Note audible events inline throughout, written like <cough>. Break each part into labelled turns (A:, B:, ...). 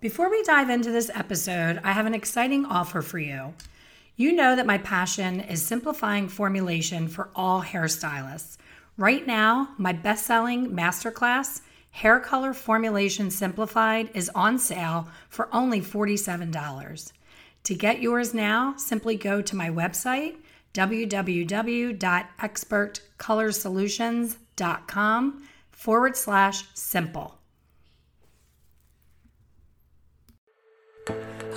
A: Before we dive into this episode, I have an exciting offer for you. You know that my passion is simplifying formulation for all hairstylists. Right now, my best selling masterclass, Hair Color Formulation Simplified, is on sale for only $47. To get yours now, simply go to my website, www.expertcolorsolutions.com forward slash simple.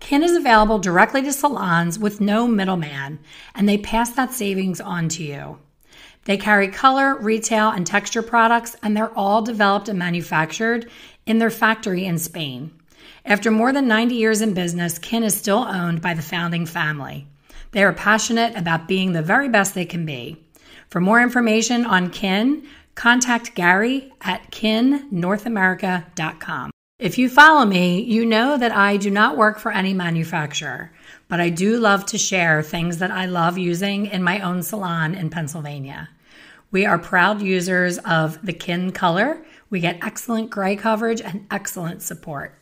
A: Kin is available directly to salons with no middleman, and they pass that savings on to you. They carry color, retail, and texture products, and they're all developed and manufactured in their factory in Spain. After more than 90 years in business, Kin is still owned by the founding family. They are passionate about being the very best they can be. For more information on Kin, contact Gary at kinnorthamerica.com. If you follow me, you know that I do not work for any manufacturer, but I do love to share things that I love using in my own salon in Pennsylvania. We are proud users of the Kin color. We get excellent gray coverage and excellent support.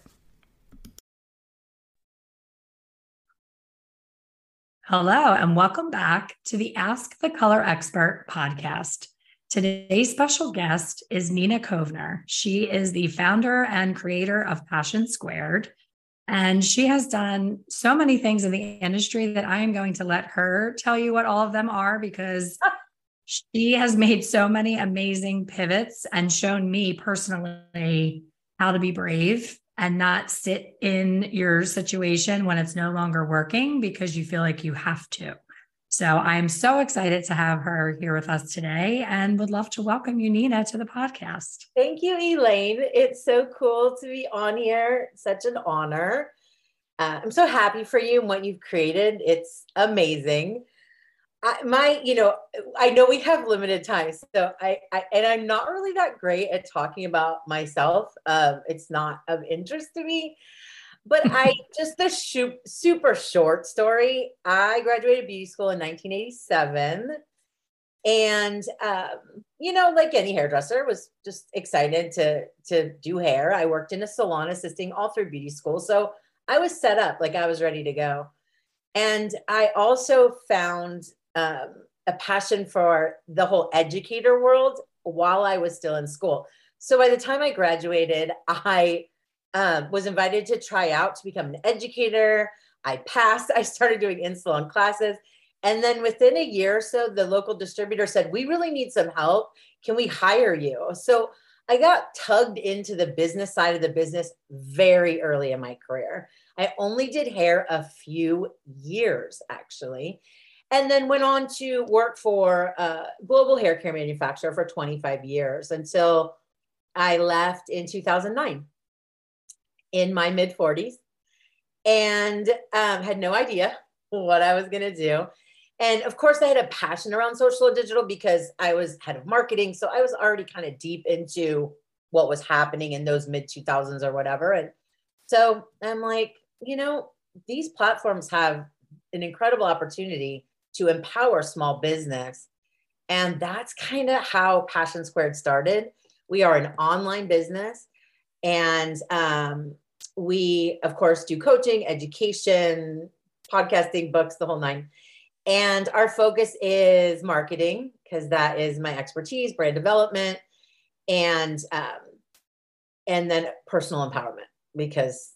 A: Hello, and welcome back to the Ask the Color Expert podcast. Today's special guest is Nina Kovner. She is the founder and creator of Passion Squared. And she has done so many things in the industry that I am going to let her tell you what all of them are because she has made so many amazing pivots and shown me personally how to be brave and not sit in your situation when it's no longer working because you feel like you have to. So I am so excited to have her here with us today and would love to welcome you, Nina, to the podcast.
B: Thank you, Elaine. It's so cool to be on here. Such an honor. Uh, I'm so happy for you and what you've created. It's amazing. I, my, you know, I know we have limited time, so I, I, and I'm not really that great at talking about myself. Um, it's not of interest to me but <laughs> I just the super short story. I graduated beauty school in 1987. And um, you know, like any hairdresser, was just excited to to do hair. I worked in a salon assisting all through beauty school. So I was set up, like I was ready to go. And I also found um, a passion for the whole educator world while I was still in school. So by the time I graduated, I um, was invited to try out to become an educator. I passed. <laughs> I started doing in salon classes. And then within a year or so, the local distributor said, We really need some help. Can we hire you? So I got tugged into the business side of the business very early in my career. I only did hair a few years, actually, and then went on to work for a global hair care manufacturer for 25 years until I left in 2009 in my mid 40s and um, had no idea what I was going to do. And of course, I had a passion around social and digital because I was head of marketing. So I was already kind of deep into what was happening in those mid 2000s or whatever. And so I'm like, you know, these platforms have an incredible opportunity to empower small business. And that's kind of how Passion Squared started. We are an online business. And um, we, of course, do coaching, education, podcasting, books, the whole nine. And our focus is marketing because that is my expertise, brand development, and um, and then personal empowerment because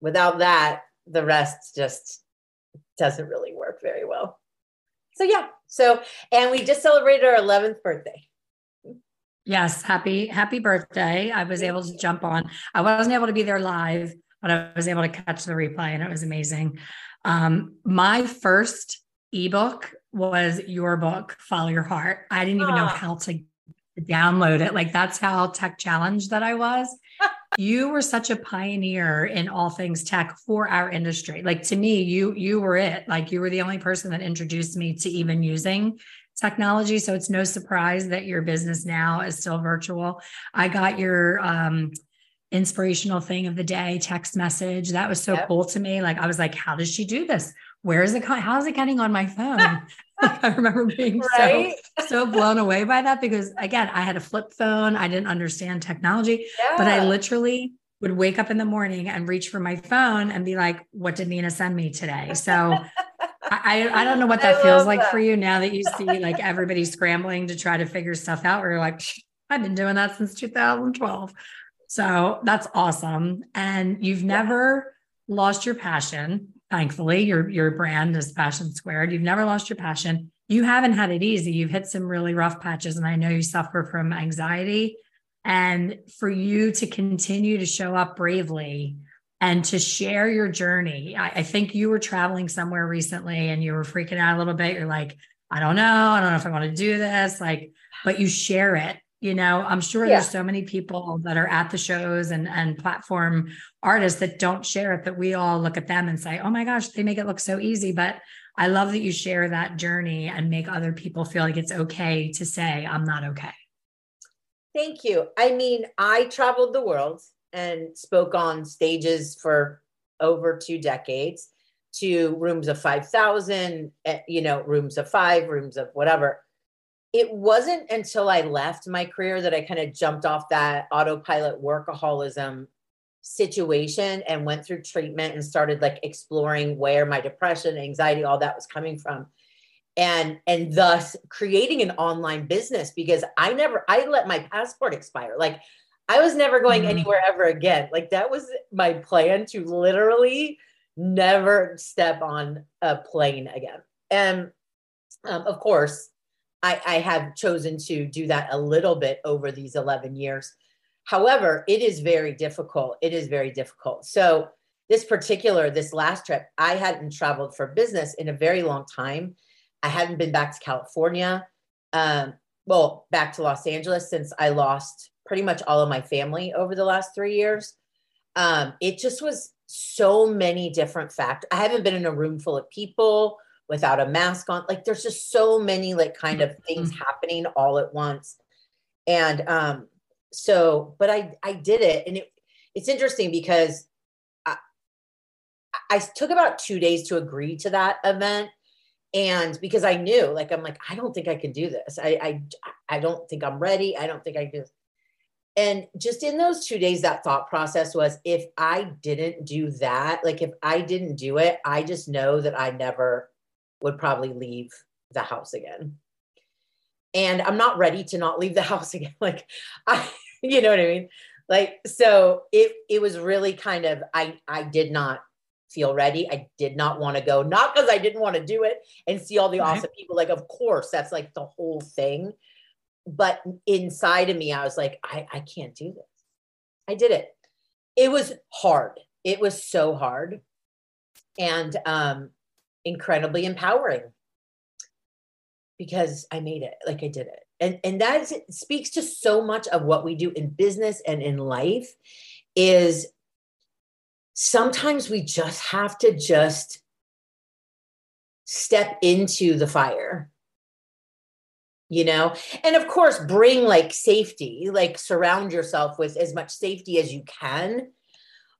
B: without that, the rest just doesn't really work very well. So yeah, so and we just celebrated our 11th birthday.
A: Yes, happy happy birthday. I was able to jump on. I wasn't able to be there live, but I was able to catch the replay and it was amazing. Um, my first ebook was your book, Follow Your Heart. I didn't even know how to download it. Like that's how tech challenged that I was. <laughs> you were such a pioneer in all things tech for our industry. Like to me, you you were it. Like you were the only person that introduced me to even using technology. So it's no surprise that your business now is still virtual. I got your um, inspirational thing of the day text message. That was so yep. cool to me. Like I was like, how does she do this? Where is it? How is it getting on my phone? <laughs> like, I remember being right? so so blown away by that because again, I had a flip phone. I didn't understand technology, yeah. but I literally would wake up in the morning and reach for my phone and be like, "What did Nina send me today?" So. I, I don't know what that feels like that. for you now that you <laughs> see like everybody scrambling to try to figure stuff out. Where you're like, I've been doing that since 2012. So that's awesome. And you've never lost your passion. Thankfully, your your brand is Passion Squared. You've never lost your passion. You haven't had it easy. You've hit some really rough patches, and I know you suffer from anxiety. And for you to continue to show up bravely and to share your journey, I, I think you were traveling somewhere recently and you were freaking out a little bit. You're like, I don't know. I don't know if I want to do this. Like, but you share it you know i'm sure yeah. there's so many people that are at the shows and and platform artists that don't share it that we all look at them and say oh my gosh they make it look so easy but i love that you share that journey and make other people feel like it's okay to say i'm not okay
B: thank you i mean i traveled the world and spoke on stages for over two decades to rooms of 5000 eh, you know rooms of 5 rooms of whatever it wasn't until I left my career that I kind of jumped off that autopilot workaholism situation and went through treatment and started like exploring where my depression, anxiety, all that was coming from. And and thus creating an online business because I never I let my passport expire. Like I was never going mm-hmm. anywhere ever again. Like that was my plan to literally never step on a plane again. And um, of course, I, I have chosen to do that a little bit over these 11 years. However, it is very difficult. It is very difficult. So, this particular, this last trip, I hadn't traveled for business in a very long time. I hadn't been back to California, um, well, back to Los Angeles since I lost pretty much all of my family over the last three years. Um, it just was so many different factors. I haven't been in a room full of people without a mask on. Like there's just so many like kind of things mm-hmm. happening all at once. And um so but I I did it and it it's interesting because I, I took about 2 days to agree to that event and because I knew like I'm like I don't think I can do this. I I I don't think I'm ready. I don't think I can and just in those two days that thought process was if i didn't do that like if i didn't do it i just know that i never would probably leave the house again. And I'm not ready to not leave the <laughs> house again. Like I, <laughs> you know what I mean? Like, so it it was really kind of I I did not feel ready. I did not want to go, not because I didn't want to do it and see all the right. awesome people. Like, of course, that's like the whole thing. But inside of me, I was like, I, I can't do this. I did it. It was hard. It was so hard. And um, incredibly empowering because I made it, like I did it. And and that is, speaks to so much of what we do in business and in life is sometimes we just have to just step into the fire you know and of course bring like safety like surround yourself with as much safety as you can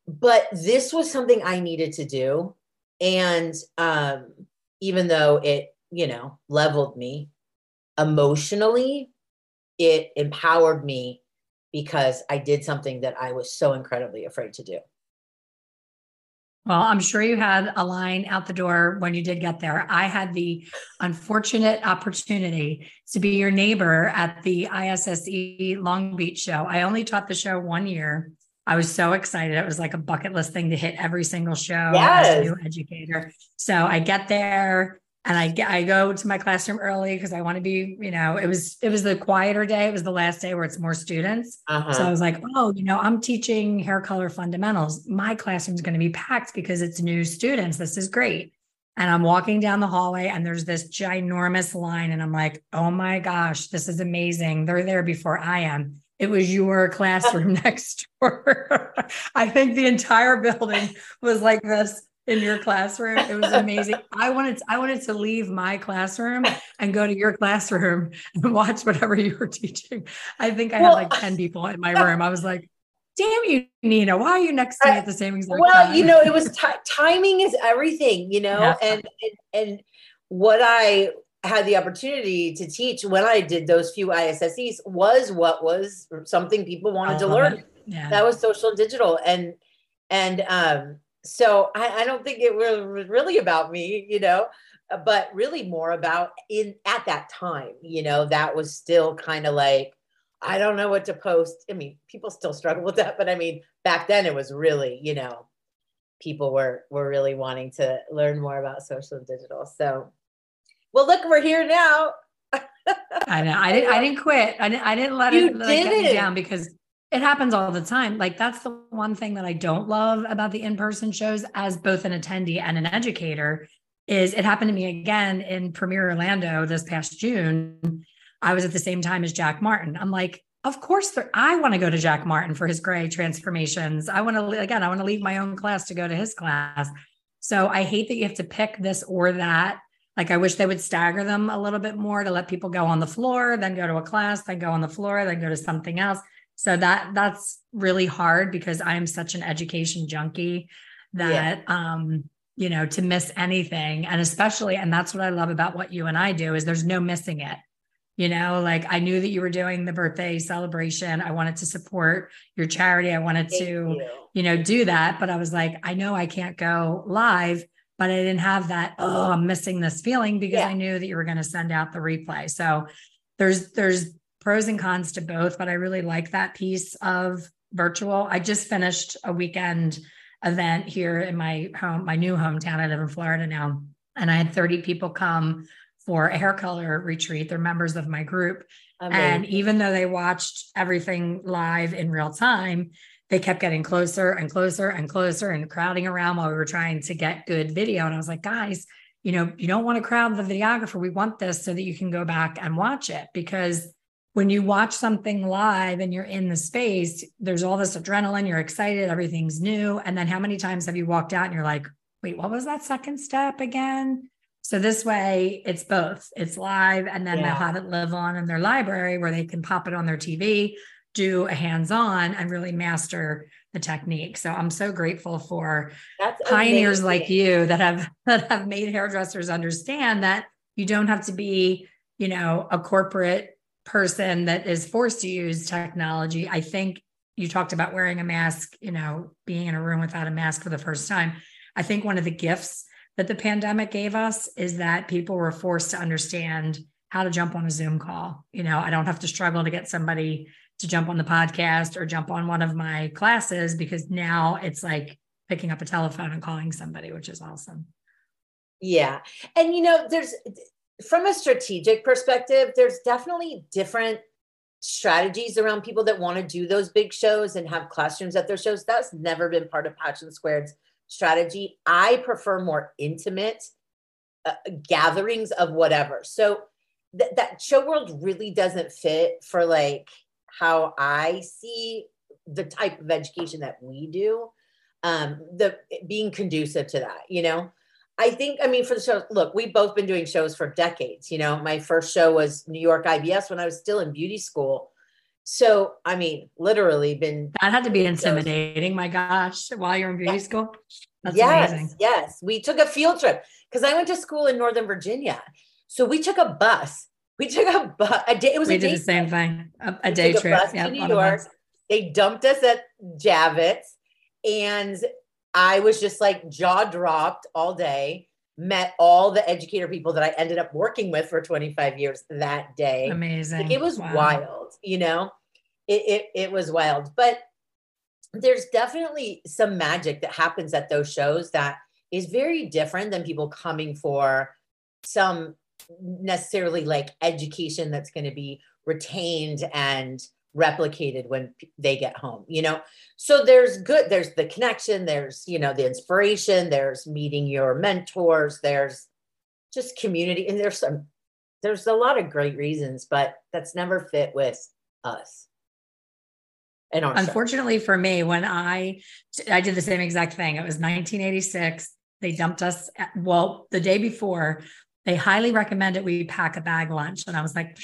B: but this was something i needed to do and um, even though it, you know, leveled me emotionally, it empowered me because I did something that I was so incredibly afraid to do.
A: Well, I'm sure you had a line out the door when you did get there. I had the unfortunate opportunity to be your neighbor at the ISSE Long Beach show. I only taught the show one year. I was so excited. It was like a bucket list thing to hit every single show yes. as a new educator. So I get there and I I go to my classroom early because I want to be, you know, it was it was the quieter day. It was the last day where it's more students. Uh-huh. So I was like, oh, you know, I'm teaching hair color fundamentals. My classroom is going to be packed because it's new students. This is great. And I'm walking down the hallway and there's this ginormous line. And I'm like, oh my gosh, this is amazing. They're there before I am. it was your classroom <laughs> next door. <laughs> I think the entire building was like this in your classroom. It was amazing. <laughs> I wanted to, I wanted to leave my classroom and go to your classroom and watch whatever you were teaching. I think I well, had like 10 people in my room. I was like, damn you, Nina, why are you next to me at the same exact
B: well,
A: time?
B: Well, you know, it was t- timing is everything, you know, yeah. and, and, and what I had the opportunity to teach when I did those few ISSEs was what was something people wanted to learn. Yeah. That was social digital. And, and, um, so I, I don't think it was really about me, you know, uh, but really more about in at that time, you know, that was still kind of like, I don't know what to post. I mean, people still struggle with that, but I mean, back then it was really, you know, people were were really wanting to learn more about social and digital. So, well, look, we're here now.
A: I know. I didn't. I didn't quit. I didn't. I didn't let you it like, get me down because it happens all the time. Like that's the one thing that I don't love about the in-person shows as both an attendee and an educator is it happened to me again in Premier Orlando this past June. I was at the same time as Jack Martin. I'm like, of course there, I want to go to Jack Martin for his gray transformations. I want to again, I want to leave my own class to go to his class. So I hate that you have to pick this or that. Like I wish they would stagger them a little bit more to let people go on the floor, then go to a class, then go on the floor, then go to something else so that that's really hard because i'm such an education junkie that yeah. um you know to miss anything and especially and that's what i love about what you and i do is there's no missing it you know like i knew that you were doing the birthday celebration i wanted to support your charity i wanted Thank to you. you know do that but i was like i know i can't go live but i didn't have that oh i'm missing this feeling because yeah. i knew that you were going to send out the replay so there's there's pros and cons to both, but I really like that piece of virtual. I just finished a weekend event here in my home, my new hometown. I live in Florida now, and I had 30 people come for a hair color retreat. They're members of my group. Amazing. And even though they watched everything live in real time, they kept getting closer and closer and closer and crowding around while we were trying to get good video. And I was like, guys, you know, you don't want to crowd the videographer. We want this so that you can go back and watch it because when you watch something live and you're in the space, there's all this adrenaline, you're excited, everything's new. And then how many times have you walked out and you're like, wait, what was that second step again? So this way it's both. It's live and then yeah. they'll have it live on in their library where they can pop it on their TV, do a hands-on and really master the technique. So I'm so grateful for That's pioneers amazing. like you that have <laughs> that have made hairdressers understand that you don't have to be, you know, a corporate person that is forced to use technology, I think you talked about wearing a mask, you know, being in a room without a mask for the first time. I think one of the gifts that the pandemic gave us is that people were forced to understand how to jump on a Zoom call. You know, I don't have to struggle to get somebody to jump on the podcast or jump on one of my classes because now it's like picking up a telephone and calling somebody, which is awesome.
B: Yeah. And you know, there's from a strategic perspective, there's definitely different strategies around people that want to do those big shows and have classrooms at their shows. That's never been part of Passion Squared's strategy. I prefer more intimate uh, gatherings of whatever. So th- that show world really doesn't fit for like how I see the type of education that we do. Um, the being conducive to that, you know. I think, I mean, for the show, look, we've both been doing shows for decades. You know, my first show was New York IBS when I was still in beauty school. So, I mean, literally been.
A: That had to be intimidating. Shows. My gosh, while you're in beauty school.
B: That's yes, amazing. Yes. We took a field trip because I went to school in Northern Virginia. So we took a bus. We took a bus. A day. It was
A: we
B: a
A: did the same thing. A, a day trip.
B: A bus to New York. They dumped us at Javits and I was just like jaw dropped all day, met all the educator people that I ended up working with for 25 years that day.
A: Amazing.
B: Like it was wow. wild, you know, it, it, it was wild. But there's definitely some magic that happens at those shows that is very different than people coming for some necessarily like education that's going to be retained and replicated when they get home you know so there's good there's the connection there's you know the inspiration there's meeting your mentors there's just community and there's some there's a lot of great reasons but that's never fit with us And
A: unfortunately for me, when I I did the same exact thing. It was 1986. They dumped us. At, well, the day before, they highly recommended we pack a bag lunch, and I was like,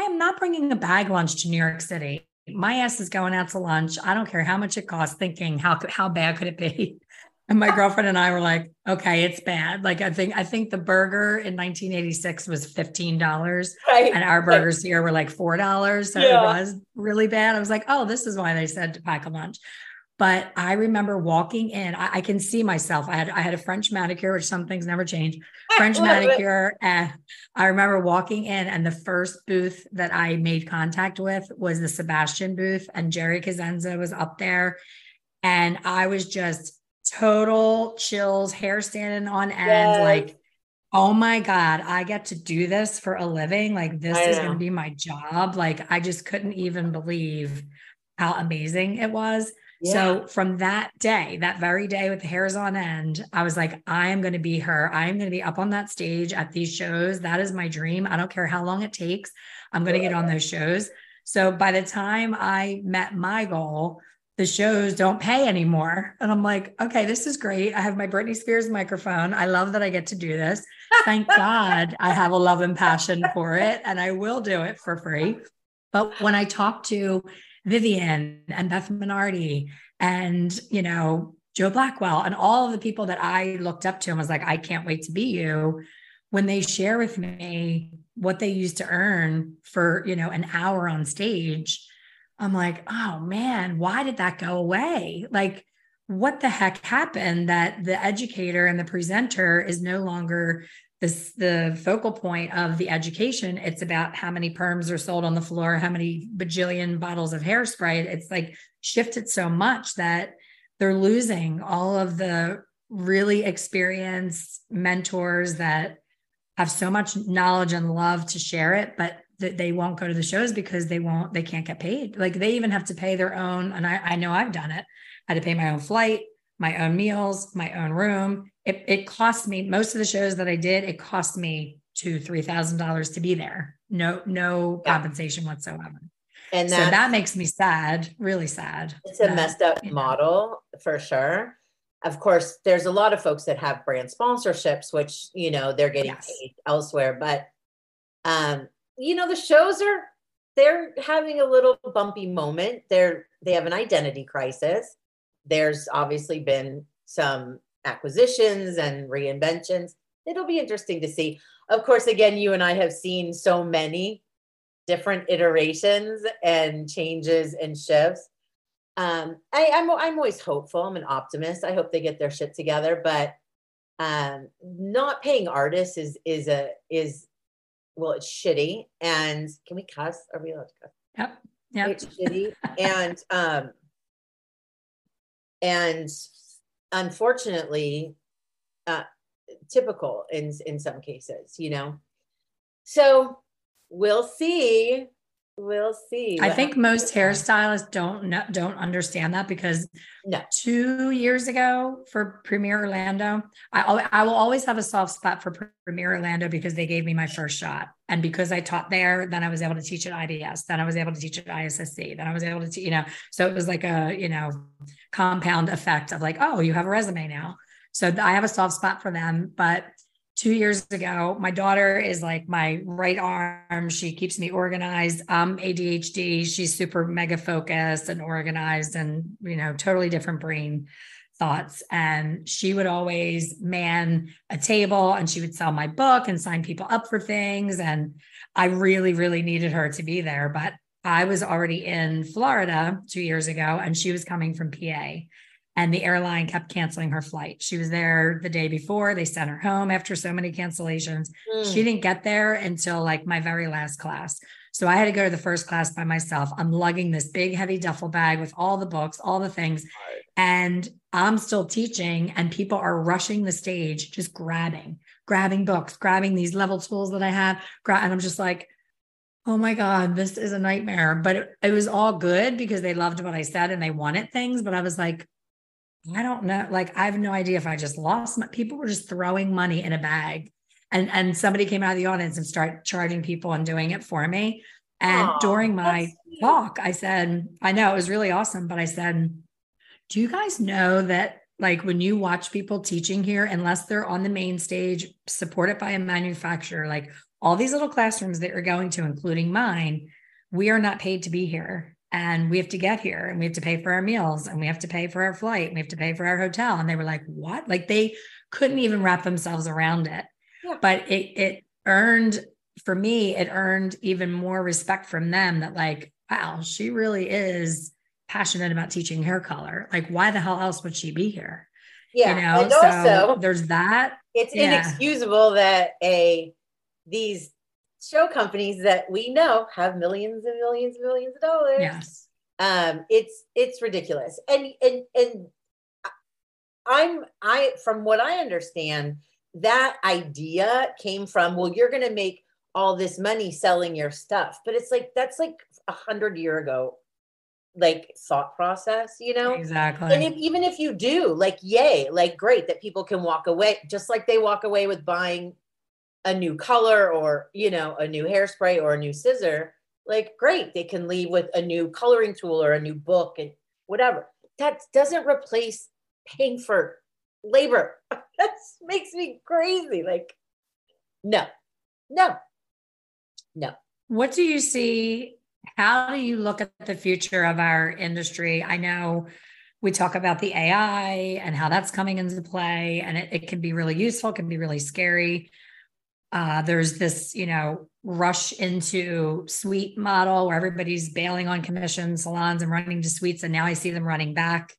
A: I am not bringing a bag lunch to New York City. My ass is going out to lunch. I don't care how much it costs. Thinking how how bad could it be? <laughs> And my girlfriend and I were like, okay, it's bad. Like I think I think the burger in 1986 was $15. Right. And our burgers here were like $4. So yeah. it was really bad. I was like, oh, this is why they said to pack a lunch. But I remember walking in, I, I, can see myself. I had I had a French manicure, which some things never change. <laughs> French manicure. And I remember walking in, and the first booth that I made contact with was the Sebastian booth, and Geri Cusenza was up there. And I was just total chills, hair standing on end, yes. like, oh my God, I get to do this for a living. Like, this is going to be my job. Like, I just couldn't even believe how amazing it was. Yeah. So from that day, that very day with the hairs on end, I was like, I am going to be her. I am going to be up on that stage at these shows. That is my dream. I don't care how long it takes. I'm going to get on those shows. So by the time I met my goal, the shows don't pay anymore. And I'm like, okay, this is great. I have my Britney Spears microphone. I love that I get to do this. Thank God I have a love and passion for it, and I will do it for free. But when I talk to Vivian and Beth Minardi and, you know, Jo Blackwell and all of the people that I looked up to and was like, I can't wait to be you. When they share with me what they used to earn for, you know, an hour on stage, I'm like, oh man, why did that go away? Like, what the heck happened that the educator and the presenter is no longer this the focal point of the education it's about how many perms are sold on the floor how many bajillion bottles of hairspray. It's like shifted so much that they're losing all of the really experienced mentors that have so much knowledge and love to share it but that they won't go to the shows because they won't they can't get paid. Like they even have to pay their own and i, I know i've done it. I had to pay my own flight my own meals my own room it, it cost me most of the shows that i did it cost me two three thousand dollars to be there no no yeah. compensation whatsoever and so that makes me sad really sad
B: it's a that, messed up model know. for sure of course there's a lot of folks that have brand sponsorships which you know they're getting yes. paid elsewhere but um you know, the shows are they're having a little bumpy moment. They're they have an identity crisis. There's obviously been some acquisitions and reinventions. It'll be interesting to see. Of course, again, you and I have seen so many different iterations and changes and shifts. Um, I, I'm I'm always hopeful. I'm an optimist. I hope they get their shit together, but um, not paying artists is is a is well, it's shitty. And can we cuss? Are we allowed to cuss?
A: Yep. Yep.
B: It's shitty. and um and unfortunately, uh typical in in some cases, you know. So we'll see we'll see.
A: I think most hairstylists don't know, don't understand that because no. two years ago for Premier Orlando, I I will always have a soft spot for Premier Orlando because they gave me my first shot, and because I taught there, then I was able to teach at IBS, then I was able to teach at ISSE, then I was able to, te- you know, so it was like a you know compound effect of like, oh, you have a resume now. So I have a soft spot for them, but two years ago. My daughter is like my right arm. She keeps me organized. I'm ADHD. She's super mega focused and organized and, you know, totally different brain thoughts. And she would always man a table and she would sell my book and sign people up for things. And I really, really needed her to be there. But I was already in Florida two years ago and she was coming from PA and the airline kept canceling her flight. She was there the day before. They sent her home after so many cancellations. Mm. She didn't get there until like my very last class. So I had to go to the first class by myself. I'm lugging this big, heavy duffel bag with all the books, all the things. Right. And I'm still teaching, and people are rushing the stage, just grabbing, grabbing books, grabbing these level tools that I have. And I'm just like, oh my God, this is a nightmare. But it, it was all good because they loved what I said and they wanted things. But I was like, I don't know. Like, I have no idea if I just lost my people were just throwing money in a bag. And and somebody came out of the audience and started charging people and doing it for me. And Aww, during my talk, I said, I know it was really awesome, but I said, do you guys know that like when you watch people teaching here, unless they're on the main stage, supported by a manufacturer, like all these little classrooms that you're going to, including mine, we are not paid to be here. And we have to get here and we have to pay for our meals and we have to pay for our flight and we have to pay for our hotel. And they were like, what? Like they couldn't even wrap themselves around it. Yeah. But it it earned for me, it earned even more respect from them that like, wow, she really is passionate about teaching hair color. Like, why the hell else would she be here?
B: Yeah.
A: You know, and so also, there's that.
B: It's yeah. inexcusable that a these show companies that we know have millions and millions and millions of dollars.
A: Yes.
B: Um, it's it's ridiculous. And and and I'm I from what I understand, that idea came from, well, you're gonna make all this money selling your stuff. But it's like that's like a hundred year ago like thought process, you know?
A: Exactly.
B: And if, even if you do, like, yay, like, great that people can walk away, just like they walk away with buying a new color or, you know, a new hairspray or a new scissor, like, great, they can leave with a new coloring tool or a new book and whatever. That doesn't replace paying for labor. <laughs> that makes me crazy. Like, no, no, no.
A: What do you see how do you look at the future of our industry? I know we talk about the AI and how that's coming into play, and it, it can be really useful, can be really scary. Uh, there's this, you know, rush into suite model where everybody's bailing on commission salons and running to suites. And now I see them running back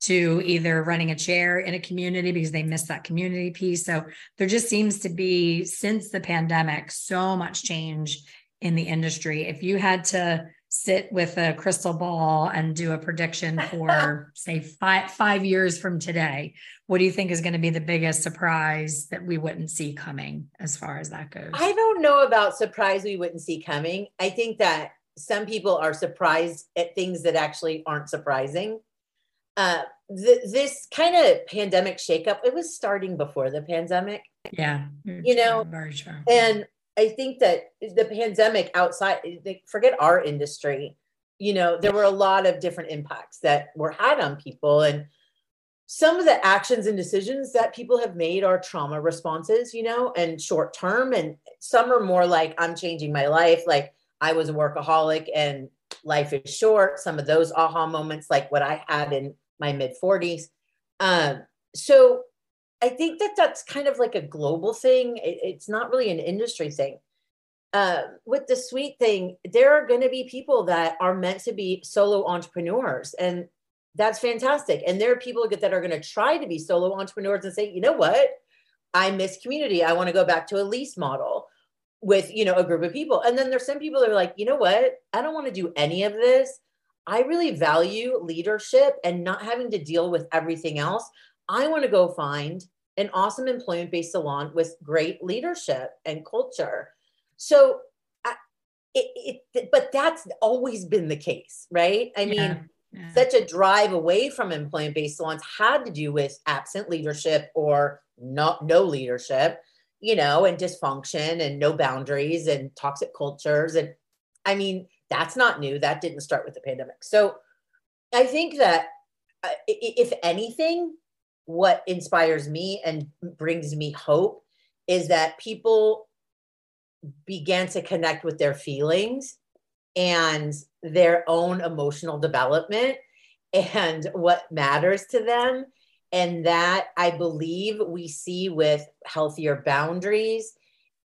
A: to either running a chair in a community because they missed that community piece. So there just seems to be, since the pandemic, so much change in the industry. If you had to sit with a crystal ball and do a prediction for <laughs> say five five years from today, what do you think is going to be the biggest surprise that we wouldn't see coming as far as that goes?
B: I don't know about surprise we wouldn't see coming. I think that some people are surprised at things that actually aren't surprising. Uh, th- this kind of pandemic shakeup, it was starting before the pandemic.
A: Yeah.
B: You know,
A: very true.
B: And I think that the pandemic outside, forget our industry, you know, there were a lot of different impacts that were had on people. And some of the actions and decisions that people have made are trauma responses, you know, and short term. And some are more like, I'm changing my life. Like I was a workaholic and life is short. Some of those aha moments, like what I had in my mid 40s. Um, so I think that that's kind of like a global thing. It, it's not really an industry thing. Uh, with the suite thing, there are going to be people that are meant to be solo entrepreneurs, and that's fantastic. And there are people that are going to try to be solo entrepreneurs and say, you know what, I miss community. I want to go back to a lease model with you know a group of people. And then there's some people that are like, you know what, I don't want to do any of this. I really value leadership and not having to deal with everything else. I want to go find an awesome employment based salon with great leadership and culture. So, I, it, it, but that's always been the case, right? I mean, yeah, yeah. such a drive away from employment based salons had to do with absent leadership or not no leadership, you know, and dysfunction and no boundaries and toxic cultures. And I mean, that's not new. That didn't start with the pandemic. So, I think that uh, if anything, what inspires me and brings me hope is that people began to connect with their feelings and their own emotional development and what matters to them. And that I believe we see with healthier boundaries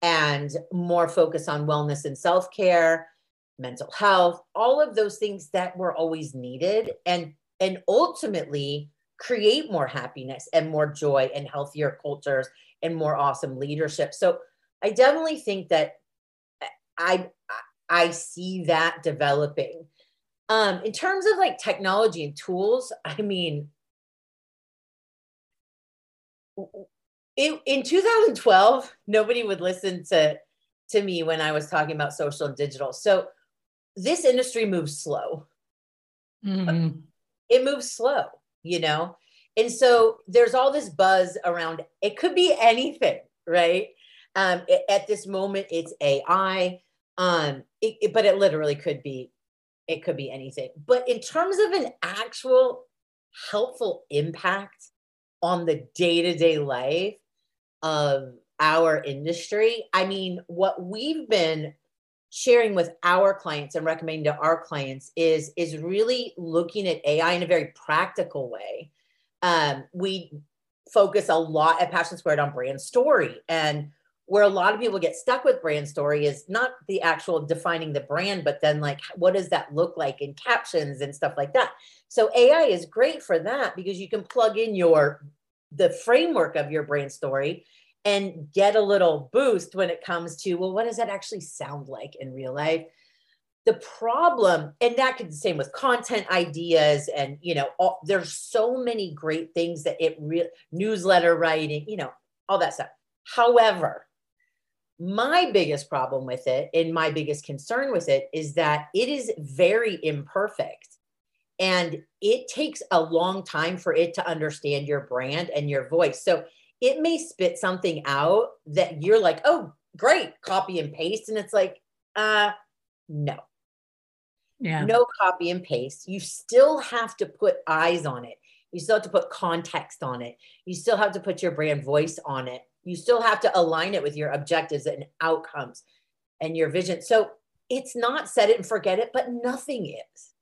B: and more focus on wellness and self care, mental health, all of those things that were always needed. And, and ultimately, create more happiness and more joy and healthier cultures and more awesome leadership. So I definitely think that I I see that developing. Um, in terms of like technology and tools, I mean, in, in 2012, nobody would listen to to me when I was talking about social and digital. So this industry moves slow. Mm-hmm. It moves slow you know? And so there's all this buzz around it could be anything, right? Um, at this moment, it's AI. Um, it, it, but it literally could be, it could be anything. But in terms of an actual helpful impact on the day to day life of our industry, I mean, what we've been sharing with our clients and recommending to our clients is is really looking at AI in a very practical way. Um, we focus a lot at Passion Squared on brand story and where a lot of people get stuck with brand story is not the actual defining the brand but then like what does that look like in captions and stuff like that so ai is great for that because you can plug in your the framework of your brand story and get a little boost when it comes to well what does that actually sound like in real life? The problem and that could be the same with content ideas and you know all, there's so many great things that it real newsletter writing you know all that stuff. However my biggest problem with it and my biggest concern with it is that it is very imperfect. And it takes a long time for it to understand your brand and your voice. So it may spit something out that you're like, oh, great, copy and paste. And it's like, uh, no. Yeah. No copy and paste. You still have to put eyes on it. You still have to put context on it. You still have to put your brand voice on it. You still have to align it with your objectives and outcomes and your vision. So it's not set it and forget it, but nothing is.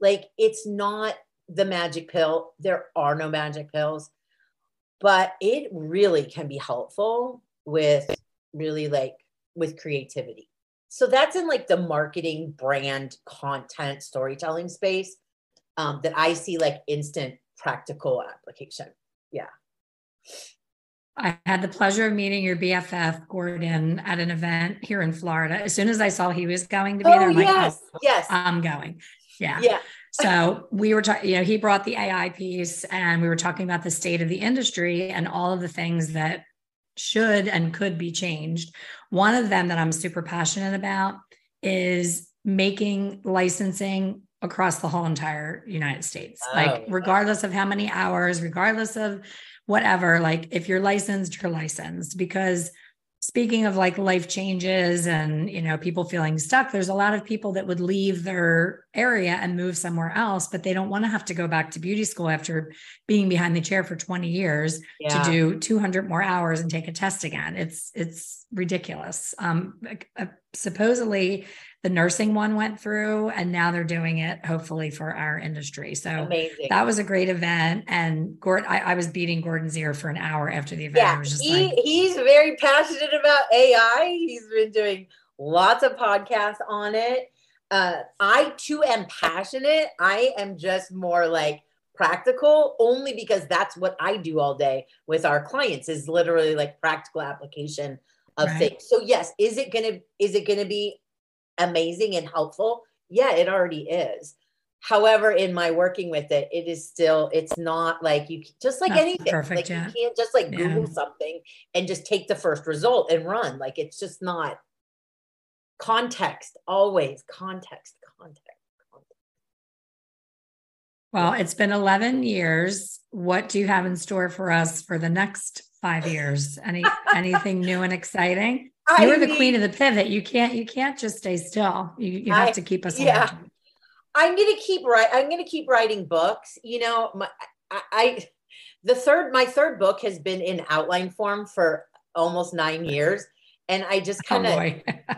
B: Like it's not the magic pill. There are no magic pills but it really can be helpful with really like with creativity. So that's in like the marketing, brand, content, storytelling space um, that I see like instant practical application. Yeah.
A: I had the pleasure of meeting your BFF Gordon at an event here in Florida. As soon as I saw he was going to be oh, there, I'm
B: yes, like, oh, yes,
A: I'm going. Yeah.
B: Yeah.
A: So we were talking, you know, he brought the AI piece and we were talking about the state of the industry and all of the things that should and could be changed. One of them that I'm super passionate about is making licensing across the whole entire United States. Oh, like regardless of how many hours, regardless of whatever, like if you're licensed, you're licensed because speaking of like life changes and you know people feeling stuck there's a lot of people that would leave their area and move somewhere else but they don't want to have to go back to beauty school after being behind the chair for 20 years yeah. to do 200 more hours and take a test again. It's it's ridiculous. Um uh, supposedly the nursing one went through and now they're doing it hopefully for our industry. So
B: Amazing.
A: that was a great event and gordon I, I, was beating gordon's ear for an hour after the event.
B: Yeah, he, like, he's very passionate about ai he's been doing lots of podcasts on it uh, i too am passionate i am just more like practical only because that's what i do all day with our clients is literally like practical application of right. things so yes is it gonna is it gonna be amazing and helpful? Yeah, it already is. However, in my working with it, it is still, it's not like you just like anything. Perfect, like yeah. you can't just like Google something and just take the first result and run. Like it's just not context, always context, context.
A: Well, it's been 11 years. What do you have in store for us for the next five years? Any <laughs> anything new and exciting? You're the queen of the pivot. You can't you can't just stay still. You you have I, to keep us.
B: Yeah, I'm gonna keep write. I'm gonna keep writing books. You know, my I, I the third my third book has been in outline form for almost nine years, and I just kind of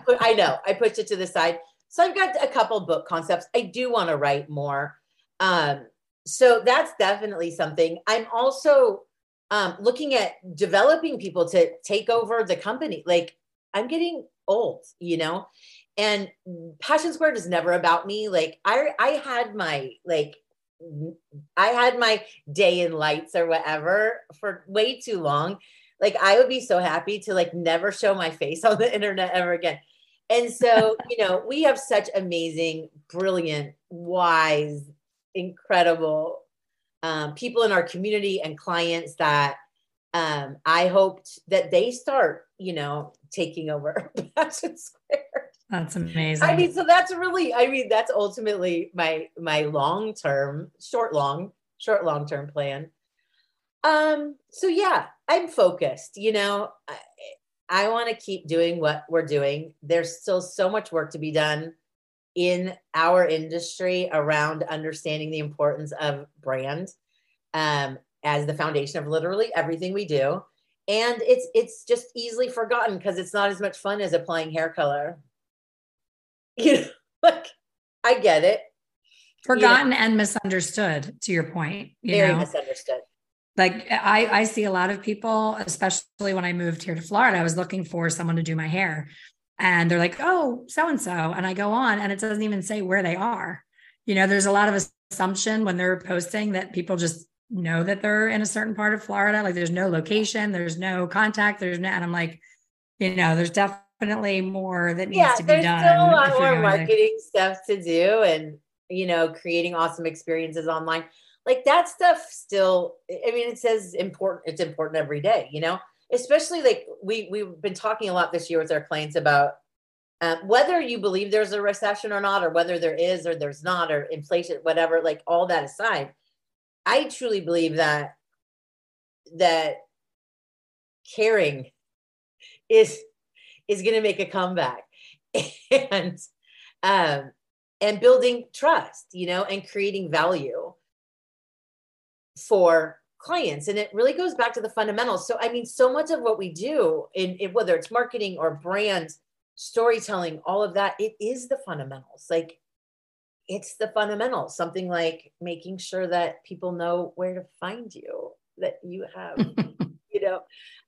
B: oh <laughs> I know I pushed it to the side. So I've got a couple book concepts. I do want to write more. Um, so that's definitely something. I'm also um, looking at developing people to take over the company. Like I'm getting old, you know? And Passion Squared is never about me. Like I I had my like I had my day in lights or whatever for way too long. Like I would be so happy to like never show my face <laughs> on the internet ever again. And so, <laughs> you know, we have such amazing, brilliant, wise, incredible um, people in our community and clients that um, I hoped that they start, you know, taking over <laughs> Passion Square.
A: That's amazing.
B: I mean, so that's really, I mean, that's ultimately my my long term, short long, short long term plan. Um. So yeah, I'm focused. You know, I, I want to keep doing what we're doing. There's still so much work to be done in our industry around understanding the importance of brand um, as the foundation of literally everything we do. And it's it's just easily forgotten because it's not as much fun as applying hair color. <laughs> You know, like I get it.
A: Forgotten you know, and misunderstood, to your point. You
B: very
A: know?
B: misunderstood
A: like I, I see a lot of people especially when i moved here to florida i was looking for someone to do my hair. And they're like oh so and so and i go on and it doesn't even say where they are. You know there's a lot of assumption when they're posting that people just know that they're in a certain part of florida. Like there's no location there's no contact there's no and i'm like you know there's definitely more that needs
B: yeah,
A: to be done
B: there's still a lot more marketing there. stuff to do and you know creating awesome experiences online like that stuff still i mean it says important it's important every day you know? Especially like we we've been talking a lot this year with our clients about um, whether you believe there's a recession or not or whether there is or there's not or inflation whatever like all that aside i truly believe that that caring is is going to make a comeback. <laughs> And um and building trust you know and creating value for clients and it really goes back to the fundamentals. So i mean so much of what we do in, in, whether it's marketing or brand storytelling all of that it is the fundamentals. Like it's the fundamentals something like making sure that people know where to find you that you have <laughs> you know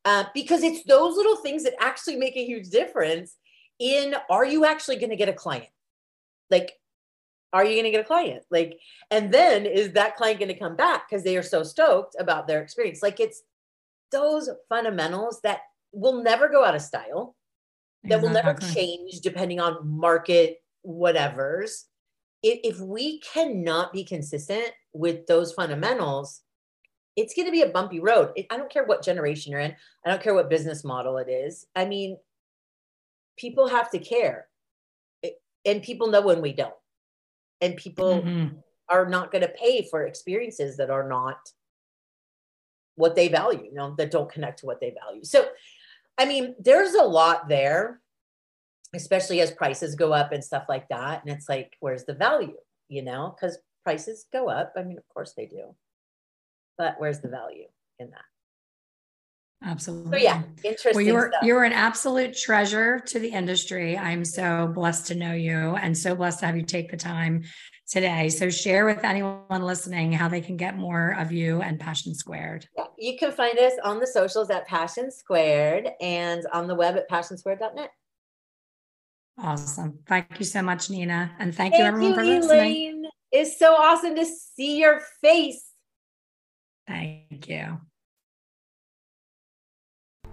B: uh, because it's those little things that actually make a huge difference in are you actually going to get a client? Like are you going to get a client? Like, and then is that client going to come back because they are so stoked about their experience? Like, it's those fundamentals that will never go out of style, that exactly. will never change depending on market whatever's. If, if we cannot be consistent with those fundamentals, it's going to be a bumpy road. I don't care what generation you're in. I don't care what business model it is. I mean, people have to care. And people know when we don't and people mm-hmm. are not going to pay for experiences that are not what they value you know that don't connect to what they value. So i mean there's a lot there especially as prices go up and stuff like that. And it's like where's the value you know? Because prices go up. I mean of course they do. But where's the value in that
A: Absolutely.
B: So yeah, interesting.
A: Well, you're
B: stuff.
A: you're an absolute treasure to the industry. I'm so blessed to know you and so blessed to have you take the time today. So share with anyone listening how they can get more of you and Passion Squared.
B: Yeah, you can find us on the socials at Passion Squared and on the web at passionsquared.net.
A: Awesome. Thank you so much, Nina. And thank, thank you everyone you, for listening. Elaine.
B: It's so awesome to see your face.
A: Thank you.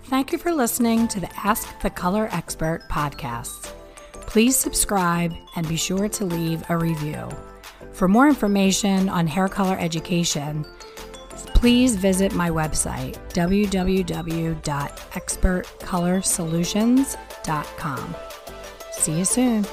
A: Thank you for listening to the Ask the Color Expert podcast. Please subscribe and be sure to leave a review. For more information on hair color education, please visit my website, www.expertcolorsolutions.com. See you soon.